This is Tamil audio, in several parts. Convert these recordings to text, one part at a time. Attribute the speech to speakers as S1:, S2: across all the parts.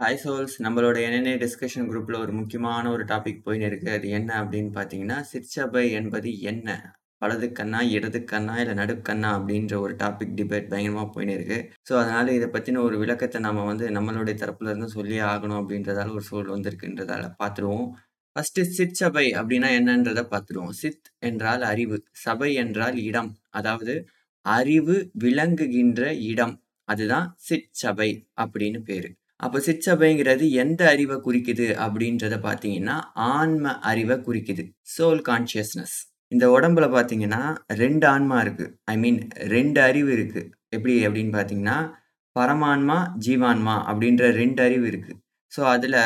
S1: ஹாய் சோல்ஸ் நம்மளோட என்என்ஏ டிஸ்கஷன் குரூப்பில் ஒரு முக்கியமான ஒரு டாபிக் போயின்னு இருக்குது அது என்ன அப்படின்னு பார்த்தீங்கன்னா, சிற்சபை என்பது என்ன? வலது கண்ணா, இடது கண்ணா, இல்லை நடுக்கண்ணா அப்படின்ற ஒரு டாபிக் டிபேட் பயங்கரமாக போயின்னு இருக்கு. ஸோ, அதனால் இதை பற்றின ஒரு விளக்கத்தை நம்ம வந்து நம்மளுடைய தரப்புலேருந்து சொல்லியே ஆகணும் அப்படின்றதால ஒரு சூழல் வந்திருக்குன்றதால பார்த்துருவோம். ஃபர்ஸ்ட்டு சிற்சபை அப்படின்னா என்னன்றதை பார்த்துருவோம். சித் என்றால் அறிவு, சபை என்றால் இடம். அதாவது அறிவு விளங்குகின்ற இடம். அதுதான் சிற்சபை அப்படின்னு பேர் அப்போ சிற்சபைங்கிறது எந்த அறிவை குறிக்குது அப்படின்றத பார்த்தீங்கன்னா, ஆன்ம அறிவை குறிக்குது. Soul consciousness. இந்த உடம்புல பார்த்தீங்கன்னா ரெண்டு ஆன்மா இருக்குது ஐ மீன் ரெண்டு அறிவு இருக்குது எப்படி அப்படின்னு பார்த்தீங்கன்னா, பரமான்மா, ஜீவான்மா அப்படின்ற ரெண்டு அறிவு இருக்குது ஸோ, அதில்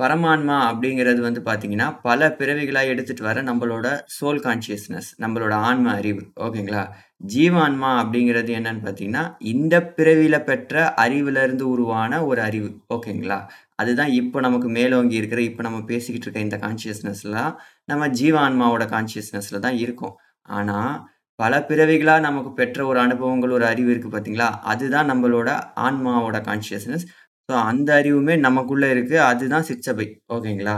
S1: பரமான்மா அப்படிங்கிறது வந்து பார்த்தீங்கன்னா, பல பிறவிகளாக எடுத்துகிட்டு வர நம்மளோட சோல் கான்ஷியஸ்னஸ், நம்மளோட ஆன்ம அறிவு. ஓகேங்களா? ஜீவான்மா அப்படிங்கிறது என்னன்னு பார்த்தீங்கன்னா, இந்த பிறவியில் பெற்ற அறிவிலிருந்து உருவான ஒரு அறிவு. ஓகேங்களா? அதுதான் இப்போ நமக்கு மேலோங்கி இருக்கிற, இப்போ நம்ம பேசிக்கிட்டு இருக்க இந்த கான்ஷியஸ்னஸ்லாம் நம்ம ஜீவான்மாவோட கான்ஷியஸ்னஸில் தான் இருக்கும் ஆனால் பல பிறவிகளாக நமக்கு பெற்ற ஒரு அனுபவங்கள், ஒரு அறிவு இருக்குது பார்த்தீங்களா? அதுதான் நம்மளோட ஆன்மாவோட கான்ஷியஸ்னஸ். ஸோ, அந்த அறிவுமே நமக்குள்ளே இருக்குது அதுதான் சிற்சபை. ஓகேங்களா?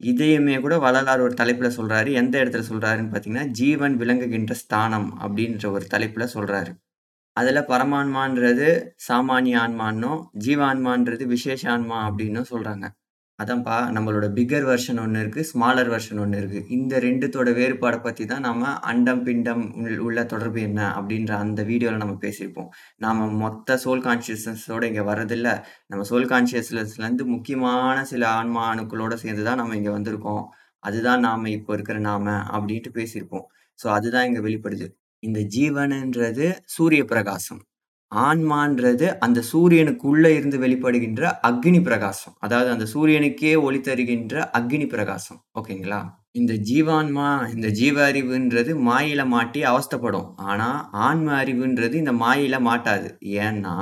S1: இதையுமே கூட வள்ளலார் ஒரு தலைப்பில் சொல்கிறாரு எந்த இடத்துல சொல்கிறாருன்னு பார்த்தீங்கன்னா, ஜீவன் விளங்குகின்ற ஸ்தானம் அப்படின்ற ஒரு தலைப்பில் சொல்கிறாரு அதில் பரமான்மான்றது சாமானிய ஆன்மான்னும், ஜீவான்மான்றது விசேஷ ஆன்மா அப்படின்னும் சொல்கிறாங்க அதான்ப்பா நம்மளோட பிக்கர் வெர்ஷன் ஒன்று இருக்குது ஸ்மாலர் வெர்ஷன் ஒன்று இருக்குது இந்த ரெண்டுத்தோட வேறுபாடை பற்றி தான் நம்ம அண்டம், பிண்டம் உள் உள்ள தொடர்பு என்ன அப்படின்ற அந்த வீடியோவில் நம்ம பேசியிருப்போம். நாம் மொத்த சோல் கான்ஷியஸ்னஸோடு இங்கே வரதில்ல நம்ம சோல் கான்ஷியஸ்னஸ்லேருந்து முக்கியமான சில ஆன்மா அணுக்களோட சேர்ந்து தான் நம்ம இங்கே வந்திருக்கோம். அதுதான் நாம் இப்போ இருக்கிற நாம அப்படின்ட்டு பேசியிருப்போம். ஸோ, அதுதான் இங்கே வெளிப்படுது. இந்த ஜீவனுன்றது சூரிய பிரகாசம். ஆன்மான்றது அந்த சூரியனுக்குள்ளே இருந்து வெளிப்படுகின்ற அக்னி பிரகாசம். அதாவது அந்த சூரியனுக்கே ஒளி தருகின்ற அக்னி பிரகாசம். ஓகேங்களா? இந்த ஜீவான்மா, இந்த ஜீவ அறிவுன்றது மாயில மாட்டி அவஸ்தைப்படும். ஆனால் ஆன்ம அறிவுன்றது இந்த மாயில மாட்டாது. ஏன்னா,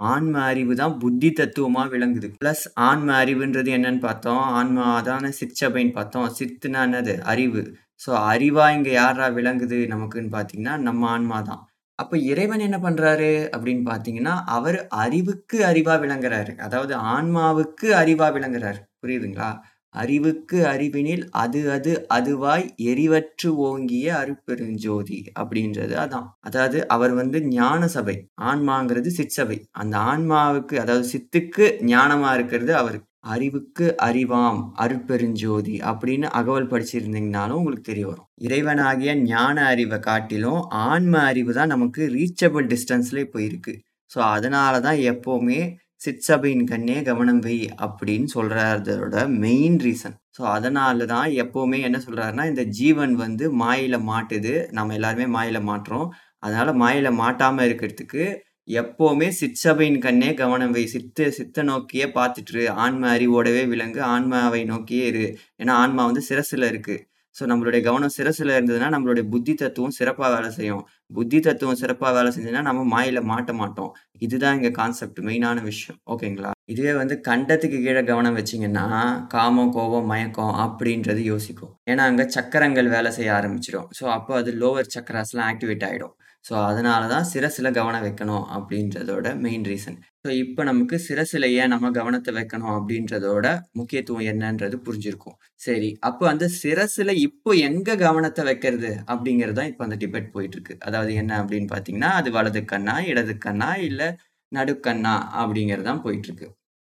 S1: ஆன்ம அறிவு தான் புத்தி தத்துவமாக விளங்குது. ப்ளஸ் ஆன்ம அறிவுன்றது என்னன்னு பார்த்தோம். ஆன்மா அதான சிற்சபைன்னு பார்த்தோம். சித்துனா என்னது? அறிவு. ஸோ, அறிவாக இங்கே யாரா விளங்குது நமக்குன்னு பார்த்தீங்கன்னா, நம்ம ஆன்மா தான். அப்ப இறைவன் என்ன பண்றாரு அப்படின்னு பார்த்தீங்கன்னா, அவர் அறிவுக்கு அறிவா விளங்குறாரு. அதாவது ஆன்மாவுக்கு அறிவா விளங்குறாரு. புரியுதுங்களா? அறிவுக்கு அறிவினில் அது அது அதுவாய் எரிவற்று ஓங்கிய அருட்பெருஞ்சோதி அப்படின்றது அதான். அதாவது அவர் வந்து ஞான சபை. ஆன்மாங்கிறது சிற்சபை. அந்த ஆன்மாவுக்கு அதாவது சித்துக்கு ஞானமா இருக்கிறது அவரு. அறிவுக்கு அறிவாம் அருட்பெருஞ்சோதி அப்படின்னு அகவல் படிச்சிருந்தீங்கனாலும் உங்களுக்கு தெரிய வரும். இறைவனாகிய ஞான அறிவை காட்டிலும் ஆன்ம அறிவு தான் நமக்கு ரீச்சபிள் டிஸ்டன்ஸில் இப்போ இருக்குது ஸோ, அதனால தான் எப்போவுமே சிற்சபையின் கண்ணே கவனம் வை அப்படின்னு சொல்கிறதோட மெயின் ரீசன். ஸோ, அதனால தான் எப்போவுமே என்ன சொல்கிறாருன்னா இந்த ஜீவன் வந்து மாயில மாட்டுது. நம்ம எல்லாருமே மாயில் மாட்டுறோம் அதனால் மாயில் மாட்டாமல் இருக்கிறதுக்கு எப்போவுமே சிற்சபையின் கண்ணே கவனம் வை. சித்த சித்த நோக்கியே பார்த்துட்டுரு. ஆன்ம அறிவோடவே விளங்கு. ஆன்மாவை நோக்கியே இரு. ஏன்னா, ஆன்மா வந்து சிரசுல இருக்கு. ஸோ, நம்மளுடைய கவனம் சிரசுல இருந்ததுன்னா, நம்மளுடைய புத்தி தத்துவம் சிறப்பா வேலை செய்யும். புத்தி தத்துவம் சிறப்பா வேலை செஞ்சதுன்னா, நம்ம மாயையில மாட்ட மாட்டோம். இதுதான் இங்க கான்செப்ட் மெயினான விஷயம். ஓகேங்களா? இதுவே வந்து கண்டத்துக்கு கீழ கவனம் வச்சீங்கன்னா, காமம், கோபம், மயக்கம் அப்படின்றது யோசிக்கும். ஏன்னா, அங்க சக்கரங்கள் வேலை செய்ய ஆரம்பிச்சிடும். ஸோ, அப்போ அது லோவர் சக்கராஸ்லாம் ஆக்டிவேட் ஆயிடும். ஸோ, அதனால தான் சிரசுல கவனம் வைக்கணும் அப்படின்றதோட மெயின் ரீசன். ஸோ, இப்போ நமக்கு சிரசுல ஏன் நம்ம கவனத்தை வைக்கணும் அப்படின்றதோட முக்கியத்துவம் என்னன்றது புரிஞ்சிருக்கும். சரி, அப்போ அந்த சிரசுல இப்போ எங்கே கவனத்தை வைக்கிறது அப்படிங்கிறது தான் இப்போ அந்த டிபேட் போயிட்டுருக்கு அதாவது என்ன அப்படின்னு பார்த்தீங்கன்னா, அது வலது கண்ணா, இடது கண்ணா, இல்லை நடுக்கண்ணா அப்படிங்கிறது தான் போயிட்டுருக்கு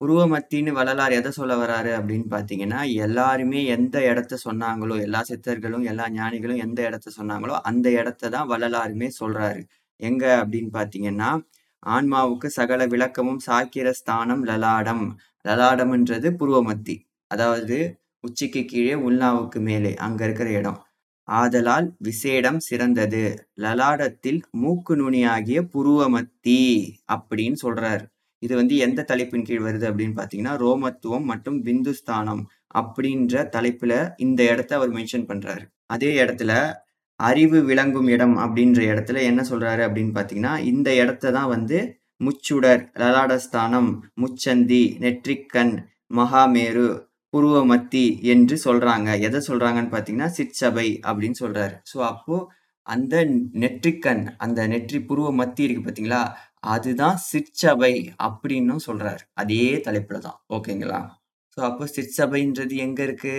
S1: உருவமத்தின்னு வள்ளலார் எதை சொல்ல வராரு அப்படின்னு பார்த்தீங்கன்னா, எல்லாருமே எந்த இடத்த சொன்னாங்களோ, எல்லா சித்தர்களும், எல்லா ஞானிகளும் எந்த இடத்த சொன்னாங்களோ, அந்த இடத்த தான் வள்ளலாருமே சொல்றாரு. எங்க அப்படின்னு பார்த்தீங்கன்னா, ஆன்மாவுக்கு சகல விளக்கமும் சாக்கிர ஸ்தானம் லலாடம். லலாடம்ன்றது புருவமத்தி அதாவது உச்சிக்கு கீழே உள்நாவுக்கு மேலே அங்க இருக்கிற இடம். ஆதலால் விசேடம் சிறந்தது. லலாடத்தில் மூக்கு நுனியாகிய புருவமத்தி அப்படின்னு சொல்றாரு. இது வந்து எந்த தலைப்பின் கீழ் வருது அப்படின்னு பார்த்தீங்கன்னா, ரோமத்துவம் மற்றும் பிந்துஸ்தானம் அப்படின்ற தலைப்புல இந்த இடத்த அவர் மென்ஷன் பண்றாரு. அதே இடத்துல அறிவு விளங்கும் இடம் அப்படின்ற இடத்துல என்ன சொல்றாரு அப்படின்னு பார்த்தீங்கன்னா, இந்த இடத்த தான் வந்து முச்சுடர், லலாடஸ்தானம், முச்சந்தி, நெற்றிக்கண், மகாமேரு, புருவமத்தி என்று சொல்றாங்க. எதை சொல்றாங்கன்னு பார்த்தீங்கன்னா, சிற்சபை அப்படின்னு சொல்றாரு. ஸோ, அப்போ அந்த நெற்றிக்கண், அந்த நெற்றி புருவ மத்தி இருக்கு பார்த்தீங்களா? அதுதான் சிற்சபை அப்படின்னும் சொல்றாரு. அதே தலைப்புல தான். ஓகேங்களா? ஸோ அப்போ சிற்சபைன்றது எங்க இருக்கு?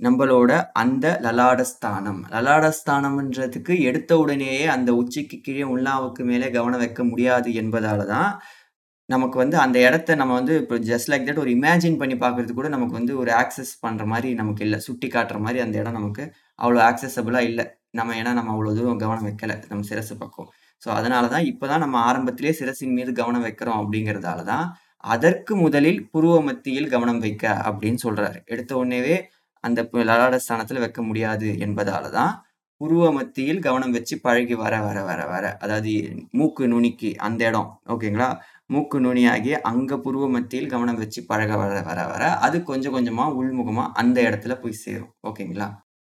S1: நம்மளோட அந்த லலாடஸ்தானம் லலாடஸ்தானம்ன்றதுக்கு எடுத்த உடனேயே அந்த உச்சிக்கு கீழே உள்ளாவுக்கு மேலே கவனம் வைக்க முடியாது என்பதால தான், நமக்கு வந்து அந்த இடத்த நம்ம வந்து இப்போ ஜஸ்ட் லைக் தட் ஒரு இமேஜின் பண்ணி பார்க்கறது கூட நமக்கு வந்து ஒரு ஆக்சஸ் பண்ணுற மாதிரி நமக்கு இல்லை சுட்டி காட்டுற மாதிரி அந்த இடம் நமக்கு அவ்வளோ ஆக்சஸபிளாக இல்லை நம்ம ஏன்னா நம்ம அவ்வளோ தூரம் கவனம் வைக்கல. நம்ம சிரசு பக்கம். ஸோ அதனால தான் இப்போ தான் நம்ம ஆரம்பத்திலே சிரசின் மீது கவனம் வைக்கிறோம் அப்படிங்கிறதால தான், அதற்கு முதலில் புருவ மத்தியில் கவனம் வைக்க அப்படின்னு சொல்கிறாரு எடுத்த உடனேவே அந்த லலாட ஸ்தானத்தில் வைக்க முடியாது என்பதால தான், புருவ மத்தியில் கவனம் வச்சு பழகி வர வர வர வர அதாவது மூக்கு நுனிக்கு அந்த இடம். ஓகேங்களா? மூக்கு நுனியாகி அங்கே புருவ மத்தியில் கவனம் வச்சு பழக வர வர வர, அது கொஞ்சம் கொஞ்சமாக உள்முகமாக அந்த இடத்துல போய் சேரும். ஓகேங்களா?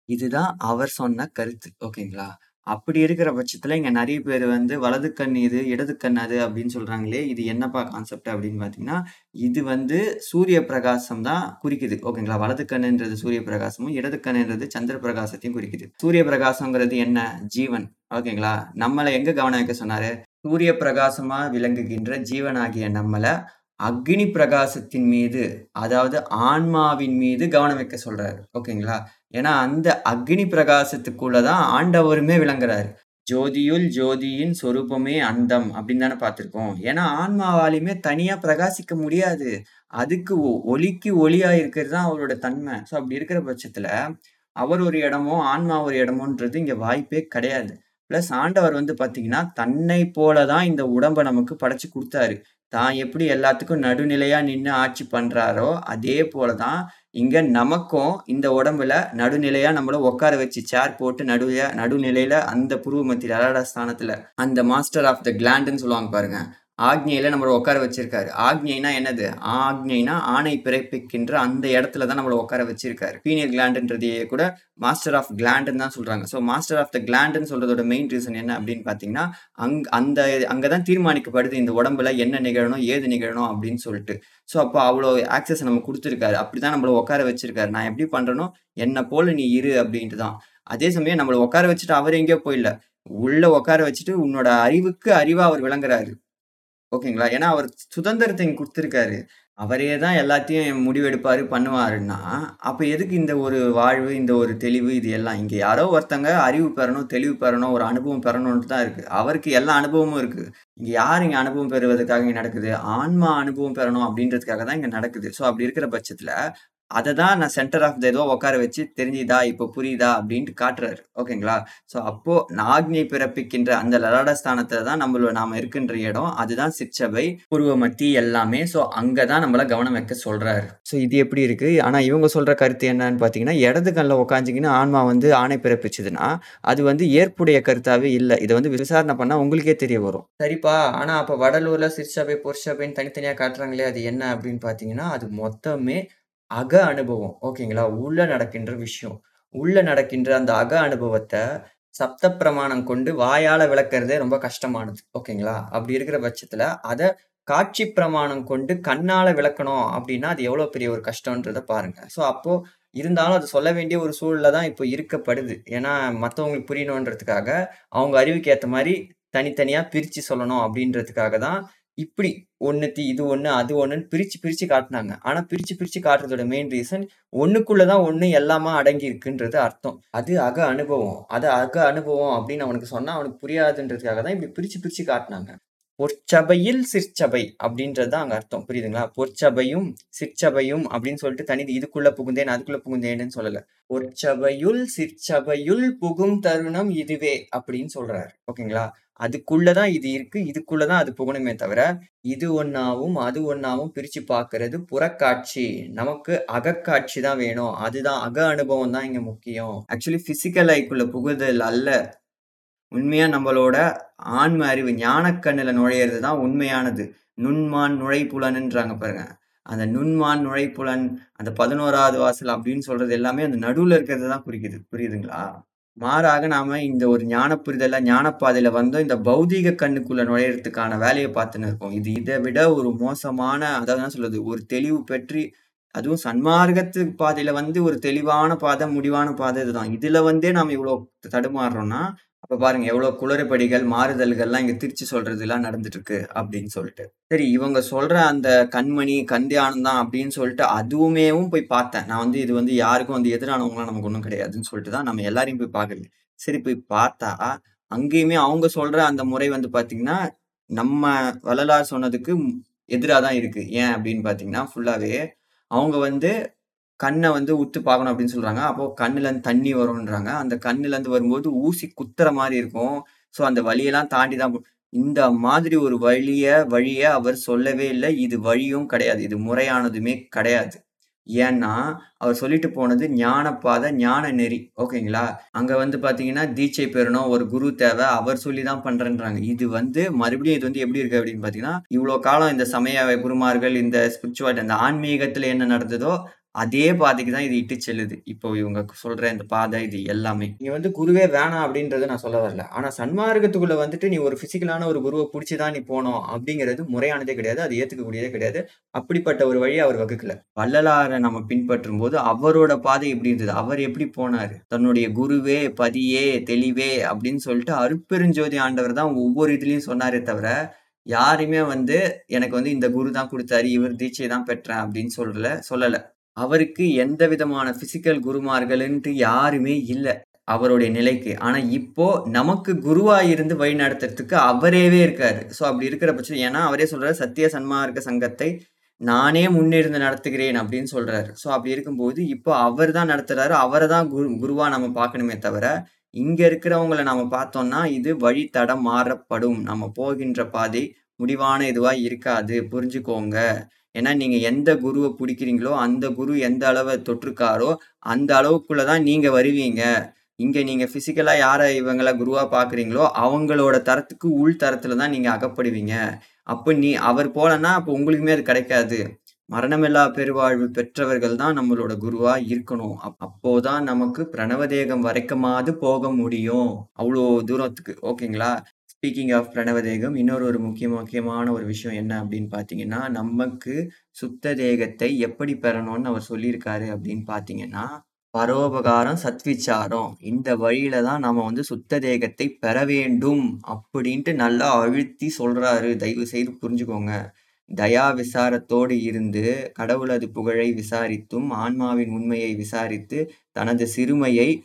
S1: இதுதான் அவர் சொன்ன கருத்து. ஓகேங்களா? அப்படி இருக்கிற பட்சத்துல இங்க நிறைய பேர் வந்து வலது கண் இது, இடது கண் அது அப்படின்னு சொல்றாங்களே, இது என்னப்பா கான்செப்ட் அப்படின்னு பார்த்தீங்கன்னா, இது வந்து சூரிய பிரகாசம் தான் குறிக்குது. ஓகேங்களா? வலது கண்ணுன்றது சூரிய பிரகாசமும், இடது கண்ணுன்றது சந்திர பிரகாசத்தையும் குறிக்குது. சூரிய பிரகாசங்கிறது என்ன? ஜீவன். ஓகேங்களா? நம்மளை எங்க கவனம் வைக்க சொன்னாரு? சூரிய பிரகாசமா விளங்குகின்ற ஜீவனாகிய நம்மளை அக்னி பிரகாசத்தின் மீது, அதாவது ஆன்மாவின் மீது கவனம் வைக்க சொல்றாரு. ஓகேங்களா? ஏன்னா அந்த அக்னி பிரகாசத்துக்குள்ள தான் ஆண்டவருமே விளங்குறாரு. "ஜோதியுள் ஜோதியின் சொரூபமே அந்தம்" அப்படின்னு தானே பார்த்துருக்கோம் ஏன்னா ஆன்மாவாலையுமே தனியா பிரகாசிக்க முடியாது. அதுக்கு ஒ ஒளிக்கு ஒளியா இருக்கிறது தான் அவரோட தன்மை. ஸோ அப்படி இருக்கிற பட்சத்துல, அவர் ஒரு இடமோ, ஆன்மா ஒரு இடமோன்றது இங்க வாய்ப்பே கிடையாது. பிளஸ் ஆண்டவர் வந்து பார்த்தீங்கன்னா, தன்னை போல தான் இந்த உடம்ப நமக்கு படைச்சு கொடுத்தாரு தான் எப்படி எல்லாத்துக்கும் நடுநிலையாக நின்று ஆட்சி பண்ணுறாரோ அதே போல தான் இங்கே நமக்கும் இந்த உடம்புல நடுநிலையாக நம்மள உட்கார வச்சு சேர் போட்டு நடுவில் நடுநிலையில் அந்த புருவ மத்தியில ஸ்தானத்தில் அந்த மாஸ்டர் ஆஃப் த கிளாண்டுன்னு சொல்லுவாங்க பாருங்கள் ஆக்ஞையில் நம்மளை உட்கார வச்சிருக்காரு. ஆக்ஞைனா என்னது? ஆக்ஞைனா ஆணை பிறப்பிக்கின்ற அந்த இடத்துல தான் நம்மள உட்கார வச்சிருக்காரு. பீனியர் கிளாண்டுன்றதையே கூட மாஸ்டர் ஆஃப் கிளாண்டுன்னு தான் சொல்கிறாங்க ஸோ மாஸ்டர் ஆஃப் த கிளாண்டுன்னு சொல்கிறதோட மெயின் ரீசன் என்ன அப்படின்னு பார்த்தீங்கன்னா, அங் அந்த அங்கே தான் தீர்மானிக்கப்படுது இந்த உடம்புல என்ன நிகழணும், ஏது நிகழணும் அப்படின்னு சொல்லிட்டு. ஸோ அப்போ அவ்வளோ ஆக்சஸ் நம்ம கொடுத்துருக்காரு அப்படி அப்படிதான் நம்மள உட்கார வச்சிருக்காரு. நான் எப்படி பண்ணுறனோ என்னை போல நீ இரு அப்படின்ட்டு தான். அதே சமயம் நம்மளை உட்கார வச்சுட்டு அவர் எங்கேயோ போயிடல உள்ள உட்கார வச்சுட்டு உன்னோட அறிவுக்கு அறிவா அவர் விளங்குறாரு. ஓகேங்களா? ஏன்னா அவர் சுதந்திரத்தை இங்கே கொடுத்துருக்காரு அவரே தான் எல்லாத்தையும் முடிவெடுப்பார் பண்ணுவாருன்னா, அப்போ எதுக்கு இந்த ஒரு வாழ்வு, இந்த ஒரு தெளிவு இது எல்லாம்? இங்கே யாரோ ஒருத்தங்க அறிவு பெறணும், தெளிவு பெறணும், ஒரு அனுபவம் பெறணும்ன்ட்டு தான் இருக்குது அவருக்கு எல்லா அனுபவமும் இருக்குது இங்கே யார் இங்கே அனுபவம் பெறுவதற்காக இங்கே நடக்குது? ஆன்மா அனுபவம் பெறணும் அப்படின்றதுக்காக தான் இங்கே நடக்குது. ஸோ அப்படி இருக்கிற பட்சத்தில் அதை தான் நான் சென்டர் ஆஃப் த ஏதோ உட்கார வச்சு தெரிஞ்சுதா, இப்போ புரியுதா அப்படின்ட்டு காட்டுறாரு. ஓகேங்களா? ஸோ அப்போது நாக்னி பிறப்பிக்கின்ற அந்த லலாட ஸ்தானத்தில் தான் நம்மளோட நாம் இருக்கின்ற இடம். அதுதான் சிற்சபை, பூர்வ மத்தி எல்லாமே. ஸோ அங்கே தான் நம்மள கவனம் வைக்க சொல்கிறாரு ஸோ இது எப்படி இருக்குது ஆனால் இவங்க சொல்கிற கருத்து என்னன்னு பார்த்தீங்கன்னா, இடது கண்ணில் உட்காந்துக்கின்னு ஆன்மா வந்து ஆணை பிறப்பிச்சதுன்னா, அது வந்து ஏற்புடைய கருத்தாகவே இல்லை இதை வந்து விசாரணை பண்ணால் உங்களுக்கே தெரிய வரும். சரிப்பா, ஆனால் அப்போ வடலூரில் சிற்சபை, பொற்சபைன்னு தனித்தனியாக காட்டுறாங்களே, அது என்ன அப்படின்னு பார்த்தீங்கன்னா, அது மொத்தமே அக அனுபவம். ஓகேங்களா? உள்ள நடக்கின்ற விஷயம். உள்ள நடக்கின்ற அந்த அக அனுபவத்த சப்த பிரமாணம் கொண்டு வாயால விளக்குறதே ரொம்ப கஷ்டமானது. ஓகேங்களா? அப்படி இருக்கிற பட்சத்துல, அத காட்சி பிரமாணம் கொண்டு கண்ணால விளக்கணும் அப்படின்னா, அது எவ்வளோ பெரிய ஒரு கஷ்டம்ன்றத பாருங்க. ஸோ அப்போ இருந்தாலும் அது சொல்ல வேண்டிய ஒரு சூழல்ல தான் இப்போ இருக்கப்படுது. ஏன்னா மத்தவங்களுக்கு புரியணுன்றதுக்காக, அவங்க அறிவுக்கு ஏத்த மாரி தனித்தனியா பிரிச்சு சொல்லணும் அப்படின்றதுக்காக தான், இப்படி ஒன்றுத்தி இது ஒன்று அது ஒன்றுன்னு பிரிச்சு பிரித்து காட்டினாங்க ஆனால் பிரிச்சு பிரித்து காட்டுறதோட மெயின் ரீசன், ஒன்றுக்குள்ளே தான் ஒன்று எல்லாமா அடங்கி இருக்குன்றது அர்த்தம். அது அக அனுபவம். அது அக அனுபவம் அப்படின்னு அவனுக்கு சொன்னால் அவனுக்கு புரியாதுன்றதுக்காக தான் இப்படி பிரிச்சு பிரித்து காட்டினாங்க பொற்சபையில் சிற்சபை அப்படின்றது தான் அங்கே அர்த்தம். புரியுதுங்களா? பொற்சபையும், சிற்சபையும் அப்படின்னு சொல்லிட்டு தனி இதுக்குள்ளே புகுந்தேன், அதுக்குள்ளே புகுந்தேன்னு சொல்லலை பொற்சபையுள் சிற்சபையுள் புகும் தருணம் இதுவே அப்படின்னு சொல்கிறாரு ஓகேங்களா? அதுக்குள்ளதான் இது இருக்கு. இதுக்குள்ளதான் அது புகணுமே தவிர, இது ஒன்றாவும் அது ஒன்றாவும் பிரிச்சு பார்க்கறது புறக்காட்சி. நமக்கு அகக்காட்சி தான் வேணும். அதுதான் அக அனுபவம் தான் இங்க முக்கியம். ஆக்சுவலி பிசிக்கல் ஐக்குள்ள புகுதல் அல்ல. உண்மையா நம்மளோட ஆன்ம அறிவு ஞானக்கண்ணில் நுழையிறது தான் உண்மையானது. நுண்மான் நுழைப்புலன்ன்றாங்க பாருங்க. அந்த நுண்மான் நுழைப்புலன், அந்த 11வது வாசல் அப்படின்னு சொல்றது எல்லாமே அந்த நடுவில் இருக்கிறது தான் குறிக்குது. புரியுதுங்களா? மாறாக நாம இந்த ஒரு ஞான புரிதல்ல, வந்தோம். இந்த பௌதீக கண்ணுக்குள்ள நுழையறதுக்கான வேலைய பார்த்துன்னு இருக்கோம். இது இத விட ஒரு மோசமான அதாவது என்ன சொல்றது? ஒரு தெளிவு பெற்று அதுவும் சன்மார்க்கத்து பாதையில வந்து ஒரு தெளிவான பாதை, முடிவான பாதை இதுதான். இதுல வந்தே நாம இவ்வளோ தடுமாறுறோம்னா, இப்போ பாருங்க எவ்வளோ குளறுபடிகள், மாறுதல்கள்லாம் இங்கே திருச்சி சொல்றதுலாம் நடந்துட்டு இருக்கு அப்படின்னு சொல்லிட்டு. சரி இவங்க சொல்ற அந்த கண்மணி, கண்தியானம் தான் அப்படின்னு சொல்லிட்டு அதுவுமேவும் போய் பார்த்தேன். நான் வந்து இது வந்து யாருக்கும் வந்து எதிரானவங்களாம் நமக்கு ஒன்றும் கிடையாதுன்னு சொல்லிட்டு தான் நம்ம எல்லாரையும் போய் பார்க்குறது. சரி போய் பார்த்தா, அங்கேயுமே அவங்க சொல்ற அந்த முறை வந்து பார்த்தீங்கன்னா, நம்ம வள்ளலார் சொன்னதுக்கு எதிராக தான் இருக்கு. ஏன் அப்படின்னு பார்த்தீங்கன்னா, ஃபுல்லாவே அவங்க வந்து கண்ணை வந்து உத்து பார்க்கணும் அப்படின்னு சொல்கிறாங்க அப்போ கண்ணுலேருந்து தண்ணி வரும்ன்றாங்க. அந்த கண்ணுலேருந்து வரும்போது ஊசி குத்துற மாதிரி இருக்கும். ஸோ அந்த வழியெல்லாம் தாண்டி தான் போ இந்த மாதிரி ஒரு வழியை வழியை அவர் சொல்லவே இல்லை இது வழியும் கிடையாது. இது முறையானதுமே கிடையாது. ஏன்னா, அவர் சொல்லிட்டு போனது ஞானப்பாத, ஞான நெறி. ஓகேங்களா? அங்க வந்து பார்த்தீங்கன்னா, தீட்சை பெறணும், ஒரு குரு தேவை அவர் சொல்லி தான் பண்றேன்றாங்க. இது வந்து மறுபடியும் இது வந்து எப்படி இருக்கு அப்படின்னு பார்த்தீங்கன்னா, இவ்வளோ காலம் இந்த சமய குருமார்கள், இந்த ஸ்பிரிச்சுவாலிட்டி அந்த ஆன்மீகத்துல என்ன நடந்ததோ, அதே பாதைக்கு தான் இது இட்டு செல்லுது. இப்போ இவங்க சொல்ற இந்த பாதை இது எல்லாமே. நீ வந்து குருவே வேணாம் அப்படின்றத நான் சொல்ல வரல. ஆனா சன்மார்க்கத்துக்குள்ள வந்துட்டு நீ ஒரு பிசிக்கலான ஒரு குருவ புடிச்சு தான் நீ போணும் அப்படிங்கிறது முறையானதே கிடையாது. அது ஏத்துக்கக்கூடியதே கிடையாது. அப்படிப்பட்ட ஒரு வழிய அவர் வகுக்கல. வள்ளலார நம்ம பின்பற்றும்போது அவரோட பாதை எப்படி இருந்தது? அவர் எப்படி போனாரு? தன்னுடைய குருவே, பதியே, தெளிவே அப்படின்னு சொல்லிட்டு அருட்பெருஞ்சோதி ஆண்டவர் தான் ஒவ்வொரு இதுலயும் சொன்னாரே தவிர, யாருமே வந்து எனக்கு வந்து இந்த குரு தான் குடுத்தாரு, இவர் தீட்சை தான் பெற்றேன் அப்படின்னு சொல்லல சொல்லல. அவருக்கு எந்த விதமான பிசிக்கல் குருமார்கள்ன்ட்டு யாருமே இல்லை அவருடைய நிலைக்கு. ஆனால் இப்போ நமக்கு குருவாக இருந்து வழி நடத்துறதுக்கு அவரேவே இருக்காரு. ஸோ அப்படி இருக்கிற பட்சம் ஏன்னா அவரே சொல்கிறார் "சத்திய சன்மார்க்க சங்கத்தை நானே முன்னிருந்து நடத்துகிறேன்" அப்படின்னு சொல்கிறாரு ஸோ அப்படி இருக்கும்போது, இப்போ அவர் தான் நடத்துகிறாரு அவரை தான் குரு குருவாக நம்ம பார்க்கணுமே தவிர, இங்கே இருக்கிறவங்கள நம்ம பார்த்தோம்னா, இது வழி தடம் மாறப்படும். நம்ம போகின்ற பாதை முடிவான இதுவாக இருக்காது. புரிஞ்சுக்கோங்க. ஏன்னா நீங்கள் எந்த குருவை பிடிக்கிறீங்களோ அந்த குரு எந்த அளவை தொற்றுக்காரோ அந்த அளவுக்குள்ளே தான் நீங்கள் வருவீங்க. இங்கே நீங்கள் ஃபிசிக்கலாக யாரை இவங்களை குருவாக பார்க்குறீங்களோ, அவங்களோட தரத்துக்கு உள் தரத்தில் தான் நீங்கள் அகப்படுவீங்க. அப்போ நீ அவர் போலன்னா, அப்போ உங்களுக்குமே அது கிடைக்காது. மரணமில்லா பெருவாழ்வு பெற்றவர்கள் தான் நம்மளோட குருவா இருக்கணும். அப்போதான் நமக்கு பிரணவதேகம் வரைக்குமாவது போக முடியும். அவ்வளோ தூரத்துக்கு. ஓகேங்களா? ஸ்பீக்கிங் ஆஃப் பிரணவ தேகம் இன்னொரு ஒரு முக்கிய முக்கியமான ஒரு விஷயம் என்ன அப்படின்னு பார்த்தீங்கன்னா, நமக்கு சுத்த தேகத்தை எப்படி பெறணும்னு அவர் சொல்லியிருக்காரு அப்படின்னு பார்த்தீங்கன்னா, பரோபகாரம், சத்விச்சாரம். இந்த வழியில தான் நம்ம வந்து சுத்த தேகத்தை பெற வேண்டும் அப்படின்ட்டு நல்லா அழுத்தி சொல்றாரு. தயவு செய்து புரிஞ்சுக்கோங்க. தயா விசாரத்தோடு இருந்து, கடவுளது புகழை விசாரித்தும், ஆன்மாவின் உண்மையை விசாரித்து, தனது சிறுமையை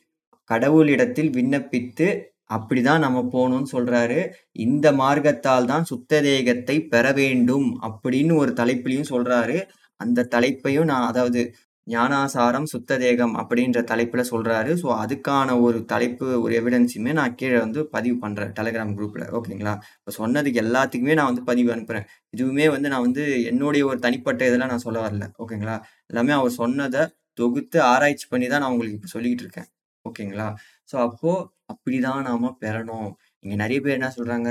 S1: கடவுளிடத்தில் விண்ணப்பித்து, அப்படிதான் நம்ம போகணும்னு சொல்றாரு. இந்த மார்க்கத்தால் தான் சுத்த தேகத்தை பெற வேண்டும் அப்படின்னு ஒரு தலைப்பிலயும் சொல்றாரு. அந்த தலைப்பையும் நான் அதாவது ஞானாசாரம், சுத்த தேகம் அப்படின்ற தலைப்புல சொல்றாரு. ஸோ அதுக்கான ஒரு தலைப்பு, ஒரு எவிடன்ஸுமே நான் கீழே வந்து பதிவு பண்றேன். டெலகிராம் குரூப்ல. ஓகேங்களா? இப்போ சொன்னதுக்கு எல்லாத்துக்குமே நான் வந்து பதிவு அனுப்புறேன். இதுவுமே வந்து நான் வந்து என்னுடைய ஒரு தனிப்பட்ட இதெல்லாம் நான் சொல்ல வரல. ஓகேங்களா? எல்லாமே அவர் சொன்னதை தொகுத்து ஆராய்ச்சி பண்ணி தான் நான் உங்களுக்கு இப்போ சொல்லிக்கிட்டு இருக்கேன். ஓகேங்களா? ஸோ அப்போ அப்படிதான் நாம் பெறணும். இங்கே நிறைய பேர் என்ன சொல்கிறாங்க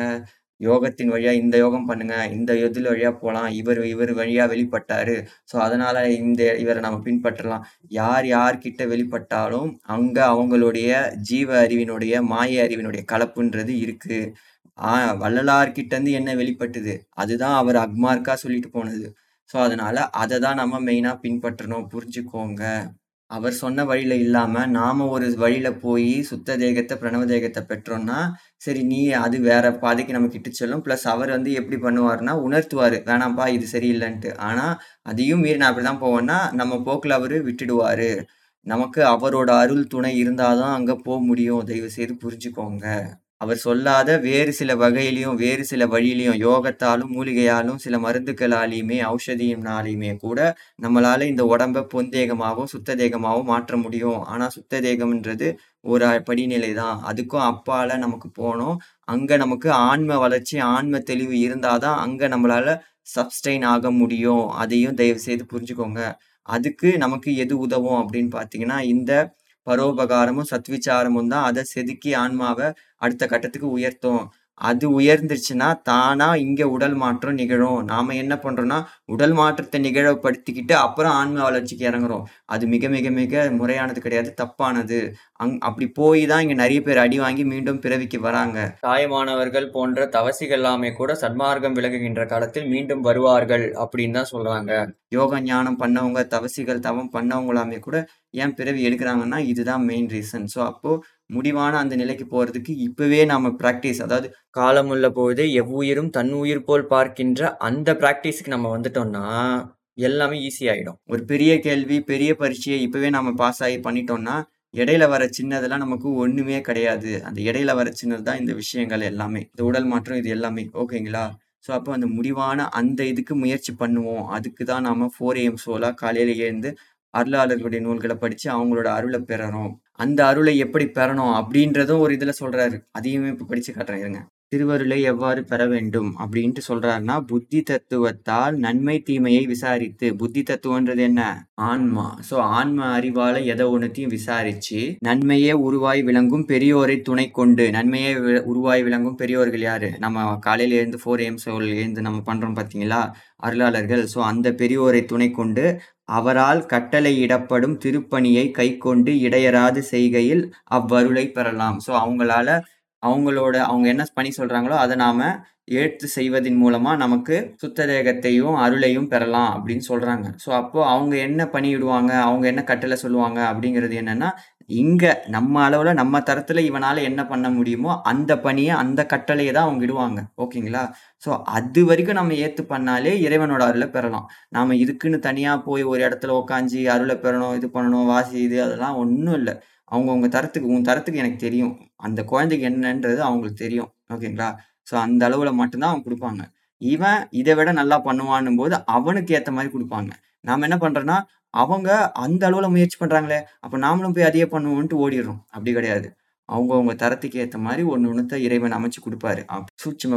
S1: யோகத்தின் வழியாக இந்த யோகம் பண்ணுங்க. இந்த எதில் வழியாக போகலாம் இவர் இவர் வழியாக வெளிப்பட்டார் ஸோ அதனால் இந்த இவரை நம்ம பின்பற்றலாம். யார் யார்கிட்ட வெளிப்பட்டாலும், அங்கே அவங்களுடைய ஜீவ அறிவினுடைய, மாய அறிவினுடைய கலப்புன்றது இருக்குது ஆ வள்ளலார்கிட்டேருந்து என்ன வெளிப்பட்டது? அதுதான் அவர் அக்மார்க்காக சொல்லிட்டு போனது. ஸோ அதனால் அதை தான் நம்ம மெயினாக பின்பற்றணும். புரிஞ்சுக்கோங்க. அவர் சொன்ன வழியில் இல்லாமல் நாம் ஒரு வழியில் போய் சுத்த தேகத்தை பிரணவ தேகத்தை பெற்றோம்னா, சரி நீ அது வேற பாதைக்கு நமக்கு இட்டு செல்லும். ப்ளஸ் அவர் வந்து எப்படி பண்ணுவார்னா உணர்த்துவார் வேணாம்ப்பா இது சரியில்லைன்ட்டு ஆனால் அதையும் மீறி நான் அப்படி தான் போவேன்னா, நம்ம போக்கில் அவர் விட்டுடுவார் நமக்கு அவரோட அருள் துணை இருந்தால் தான் அங்கே போக முடியும். தயவு செய்து புரிஞ்சுக்கோங்க. அவர் சொல்லாத வேறு சில வகையிலையும் வேறு சில வழியிலையும் யோகத்தாலும், மூலிகையாலும், சில மருந்துகளாலையுமே ஔஷதியினாலையுமே கூட நம்மளால இந்த உடம்பை பொந்தேகமாகவும் சுத்த தேகமாகவும் மாற்ற முடியும். ஆனால் சுத்த தேகம்ன்றது ஒரு படிநிலை தான். அதுக்கும் அப்பால நமக்கு போனோம் அங்கே நமக்கு ஆன்ம வளர்ச்சி, ஆன்ம தெளிவு இருந்தால் தான் அங்கே நம்மளால சப்ஸ்டெயின் ஆக முடியும். அதையும் தயவு செய்து புரிஞ்சுக்கோங்க. அதுக்கு நமக்கு எது உதவும் அப்படின்னு பார்த்தீங்கன்னா, இந்த பரோபகாரமும், சத்விச்சாரமும் தான் அதை செதுக்கி ஆன்மாவை அடுத்த கட்டத்துக்கு உயர்த்தும். அது உயர்ந்துருச்சுன்னா, தானா இங்க உடல் மாற்றம் நிகழும். நாம என்ன பண்றோம்னா, உடல் மாற்றத்தை நிகழப்படுத்திக்கிட்டு, அப்புறம் ஆன்ம வளர்ச்சிக்கு இறங்குறோம். அது மிக மிக மிக முறையானது கிடையாது. தப்பானது. அங் அப்படி போய் தான் இங்க நிறைய பேர் அடி வாங்கி மீண்டும் பிறவிக்கு வராங்க. தாயமானவர்கள் போன்ற தவசிகள் எல்லாமே கூட சன்மார்க்கம் விலகுகின்ற காலத்தில் மீண்டும் வருவார்கள் அப்படின்னு தான் சொல்றாங்க. யோக ஞானம் பண்ணவங்க, தவசிகள், தவம் பண்ணவங்களாமே கூட ஏன் பிறவி எடுக்கிறாங்கன்னா இதுதான் மெயின் ரீசன். ஸோ அப்போ முடிவான அந்த நிலைக்கு போகிறதுக்கு இப்போவே நாம் ப்ராக்டிஸ் அதாவது காலமுள்ள போது எவ்வுயிரும் தன்னுயிர் போல் பார்க்கின்ற அந்த ப்ராக்டிஸுக்கு நம்ம வந்துட்டோம்னா எல்லாமே ஈஸி ஆகிடும் ஒரு பெரிய கேள்வி, பெரிய பரீட்சையை இப்போவே நம்ம பாஸ் ஆகி பண்ணிட்டோம்னா, இடையில வர சின்னதெல்லாம் நமக்கு ஒண்ணுமே கிடையாது. அந்த இடையில வர சின்னது தான் இந்த விஷயங்கள் எல்லாமே. இந்த உடல் மாற்றம் இது எல்லாமே. ஓகேங்களா? ஸோ, அப்போ அந்த முடிவான அந்த இதுக்கு முயற்சி பண்ணுவோம். அதுக்கு தான் நாம ஃபோர் ஏஎம் ஷோலா காலையில் எழுந்து அருளாளர்களுடைய நூல்களை படித்து அவங்களோட அருளை பெறறோம் அந்த அருளை எப்படி பெறணும் அப்படின்றதும் ஒரு இதில் சொல்கிறாரு அதையுமே இப்போ படித்து காட்டுறேன் இருங்க. திருவருளை எவ்வாறு பெற வேண்டும் அப்படின்ட்டு சொல்றாருன்னா, புத்தி தத்துவத்தால் நன்மை தீமையை விசாரித்து புத்தி தத்துவன்றது என்ன? ஆன்மா. ஸோ, ஆன்ம அறிவால எதை ஒண்ணுத்தையும் விசாரிச்சு, நன்மையே உருவாய் விளங்கும் பெரியோரை துணை கொண்டு நன்மையே வி உருவாய் விளங்கும் பெரியோர்கள் யாரு? நம்ம காலையில எழுந்து 4 ஏஎம் ஷோல எழுந்து நம்ம பண்றோம் பார்த்தீங்களா? அருளாளர்கள். ஸோ, அந்த பெரியோரை துணை கொண்டு அவரால் கட்டளையிடப்படும் திருப்பணியை கைக்கொண்டு இடையறாது செய்கையில் அவ்வருளை பெறலாம். ஸோ, அவங்களால அவங்களோட அவங்க என்ன பணி சொல்கிறாங்களோ அதை நாம் ஏற்று செய்வதன் மூலமாக நமக்கு சுத்ததேகத்தையும் அருளையும் பெறலாம் அப்படின்னு சொல்கிறாங்க ஸோ, அப்போது அவங்க என்ன பண்ணிவிடுவாங்க அவங்க என்ன கட்டளை சொல்லுவாங்க? அப்படிங்கிறது என்னன்னா, இங்கே நம்ம அளவில் நம்ம தரத்தில் இவனால் என்ன பண்ண முடியுமோ, அந்த பணியை அந்த கட்டளையை தான் அவங்க இடுவாங்க. ஓகேங்களா? ஸோ, அது வரைக்கும் நம்ம ஏற்று பண்ணாலே இறைவனோட அருளை பெறலாம். நாம் இதுக்குன்னு தனியாக போய் ஒரு இடத்துல உட்காந்து அருளை பெறணும், இது பண்ணணும், வாசி இது அதெல்லாம் ஒன்றும் இல்லை அவங்கவுங்க தரத்துக்கு உன் தரத்துக்கு எனக்கு தெரியும். அந்த குழந்தைக்கு என்னன்றது அவங்களுக்கு தெரியும். ஓகேங்களா? ஸோ, அந்த அளவில் மட்டும்தான் அவங்க கொடுப்பாங்க இவன் இதை விட நல்லா பண்ணுவான்னும்போது அவனுக்கு ஏற்ற மாதிரி கொடுப்பாங்க நாம் என்ன பண்ணுறோன்னா அவங்க அந்த அளவில் முயற்சி பண்ணுறாங்களே அப்போ நாமளும் போய் அதையே பண்ணுவோன்ட்டு ஓடிடுறோம் அப்படி கிடையாது. அவங்கவுங்க தரத்துக்கு ஏற்ற மாதிரி ஒன்று ஒன்றுத்த இறைவன் அமைச்சு கொடுப்பாரு அப்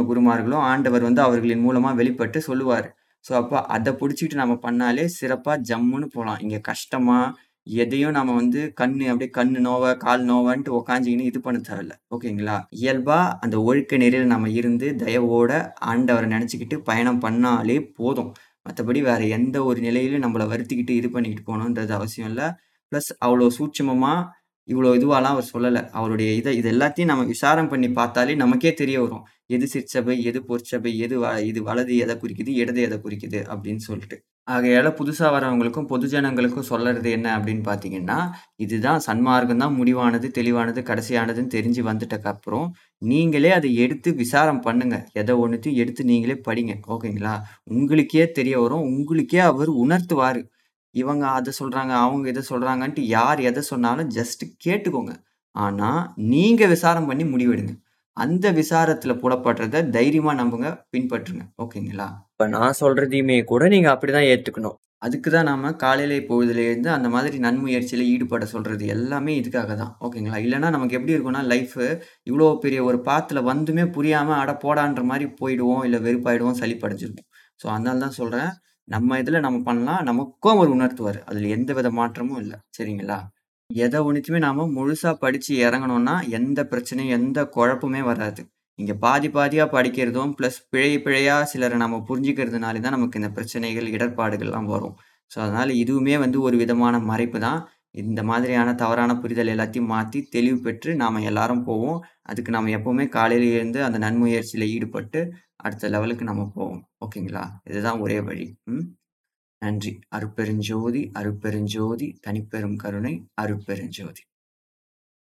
S1: குருமார்களும் ஆண்டவர் வந்து அவர்களின் மூலமாக வெளிப்பட்டு சொல்லுவார் ஸோ, அப்போ அதை பிடிச்சிட்டு நம்ம பண்ணாலே சிறப்பாக ஜம்முன்னு போகலாம் இங்கே கஷ்டமாக எதையும் நம்ம வந்து கண்ணு அப்படியே கண்ணு நோவை கால் நோவான்ட்டு உக்காஞ்சிக்கின்னு இது பண்ண தேவையில்ல. ஓகேங்களா? இயல்பா அந்த ஒழுக்க நெறியில் நம்ம இருந்து தயவோட ஆண்டவரை நினச்சிக்கிட்டு பயணம் பண்ணாலே போதும். மற்றபடி வேற எந்த ஒரு நிலையிலும் நம்மளை வருத்திக்கிட்டு இது பண்ணிக்கிட்டு போகணுன்றது அவசியம் இல்லை ப்ளஸ் அவ்வளோ சூட்சமமாக இவ்வளோ இதுவாலாம் அவர் சொல்லலை அவருடைய இதை இது எல்லாத்தையும் நம்ம விசாரம் பண்ணி பார்த்தாலே நமக்கே தெரிய வரும். எது சிற்சபை, எது பொற்சபை, எது வ இது வலது எதை குறிக்குது, இடது எதை குறிக்குது அப்படின்னு சொல்லிட்டு. ஆகையால் புதுசாக வரவங்களுக்கும், பொது ஜனங்களுக்கும் சொல்கிறது என்ன அப்படின்னு பார்த்தீங்கன்னா, இதுதான் சன்மார்க்கம் தான் முடிவானது, தெளிவானது, கடைசியானதுன்னு தெரிஞ்சு வந்துட்டக்கப்புறம், நீங்களே அதை எடுத்து விசாரம் பண்ணுங்கள் எதை ஒன்றுத்தையும் எடுத்து நீங்களே படிங்க. ஓகேங்களா? உங்களுக்கே தெரிய வரும். உங்களுக்கே அவர் உணர்த்துவார் இவங்க அதை சொல்கிறாங்க அவங்க இதை சொல்கிறாங்கன்ட்டு யார் எதை சொன்னாலும் ஜஸ்ட்டு கேட்டுக்கோங்க. ஆனால் நீங்கள் விசாரம் பண்ணி முடிவெடுங்க. அந்த விசாரத்தில் புலப்படுறத தைரியமாக நம்புங்க, பின்பற்றுங்க. ஓகேங்களா? இப்போ நான் சொல்கிறதையுமே கூட நீங்கள் அப்படி தான் ஏற்றுக்கணும் அதுக்கு தான் நாம் காலையில் பொழுதுல அந்த மாதிரி நன்முயற்சியில் ஈடுபட சொல்கிறது எல்லாமே இதுக்காக தான். ஓகேங்களா? இல்லைனா நமக்கு எப்படி இருக்கும்னா லைஃபு இவ்வளோ பெரிய ஒரு பாத்தில் வந்துமே புரியாமல் அட போடான்ற மாதிரி போயிடுவோம். இல்லை வெறுப்பாயிடுவோம், சலிப்படைஞ்சிருவோம். ஸோ, அதனால தான் சொல்கிறேன் நம்ம இதில் நம்ம பண்ணலாம். நமக்கும் அவர் அதில் எந்த வித மாற்றமும் இல்லை சரிங்களா? எதை ஒண்ணுத்தையுமே நாம் முழுசாக படித்து இறங்குனோம்னா, எந்த பிரச்சனையும், எந்த குழப்பமே வராது. இங்கே பாதி பாதியாக படிக்கிறதும், ப்ளஸ் பிழை பிழையாக சிலரை நம்ம புரிஞ்சுக்கிறதுனால தான் நமக்கு இந்த பிரச்சனைகள், இடர்பாடுகள்லாம் வரும். ஸோ, அதனால் இதுவுமே வந்து ஒரு விதமான மறைப்பு தான். இந்த மாதிரியான தவறான புரிதல் எல்லாத்தையும் மாற்றி தெளிவு பெற்று நாம் எல்லாரும் போவோம். அதுக்கு நம்ம எப்போவுமே காலையில் எழுந்து அந்த நன்முயற்சியில் ஈடுபட்டு அடுத்த லெவலுக்கு நம்ம போவோம். ஓகேங்களா? இதுதான் ஒரே வழி. ம். நன்றி. அருப்பெருஞ்சோதி அருப்பெருஞ்சோதி தனிப்பெரும் கருணை, அருப்பெருஞ்சோதி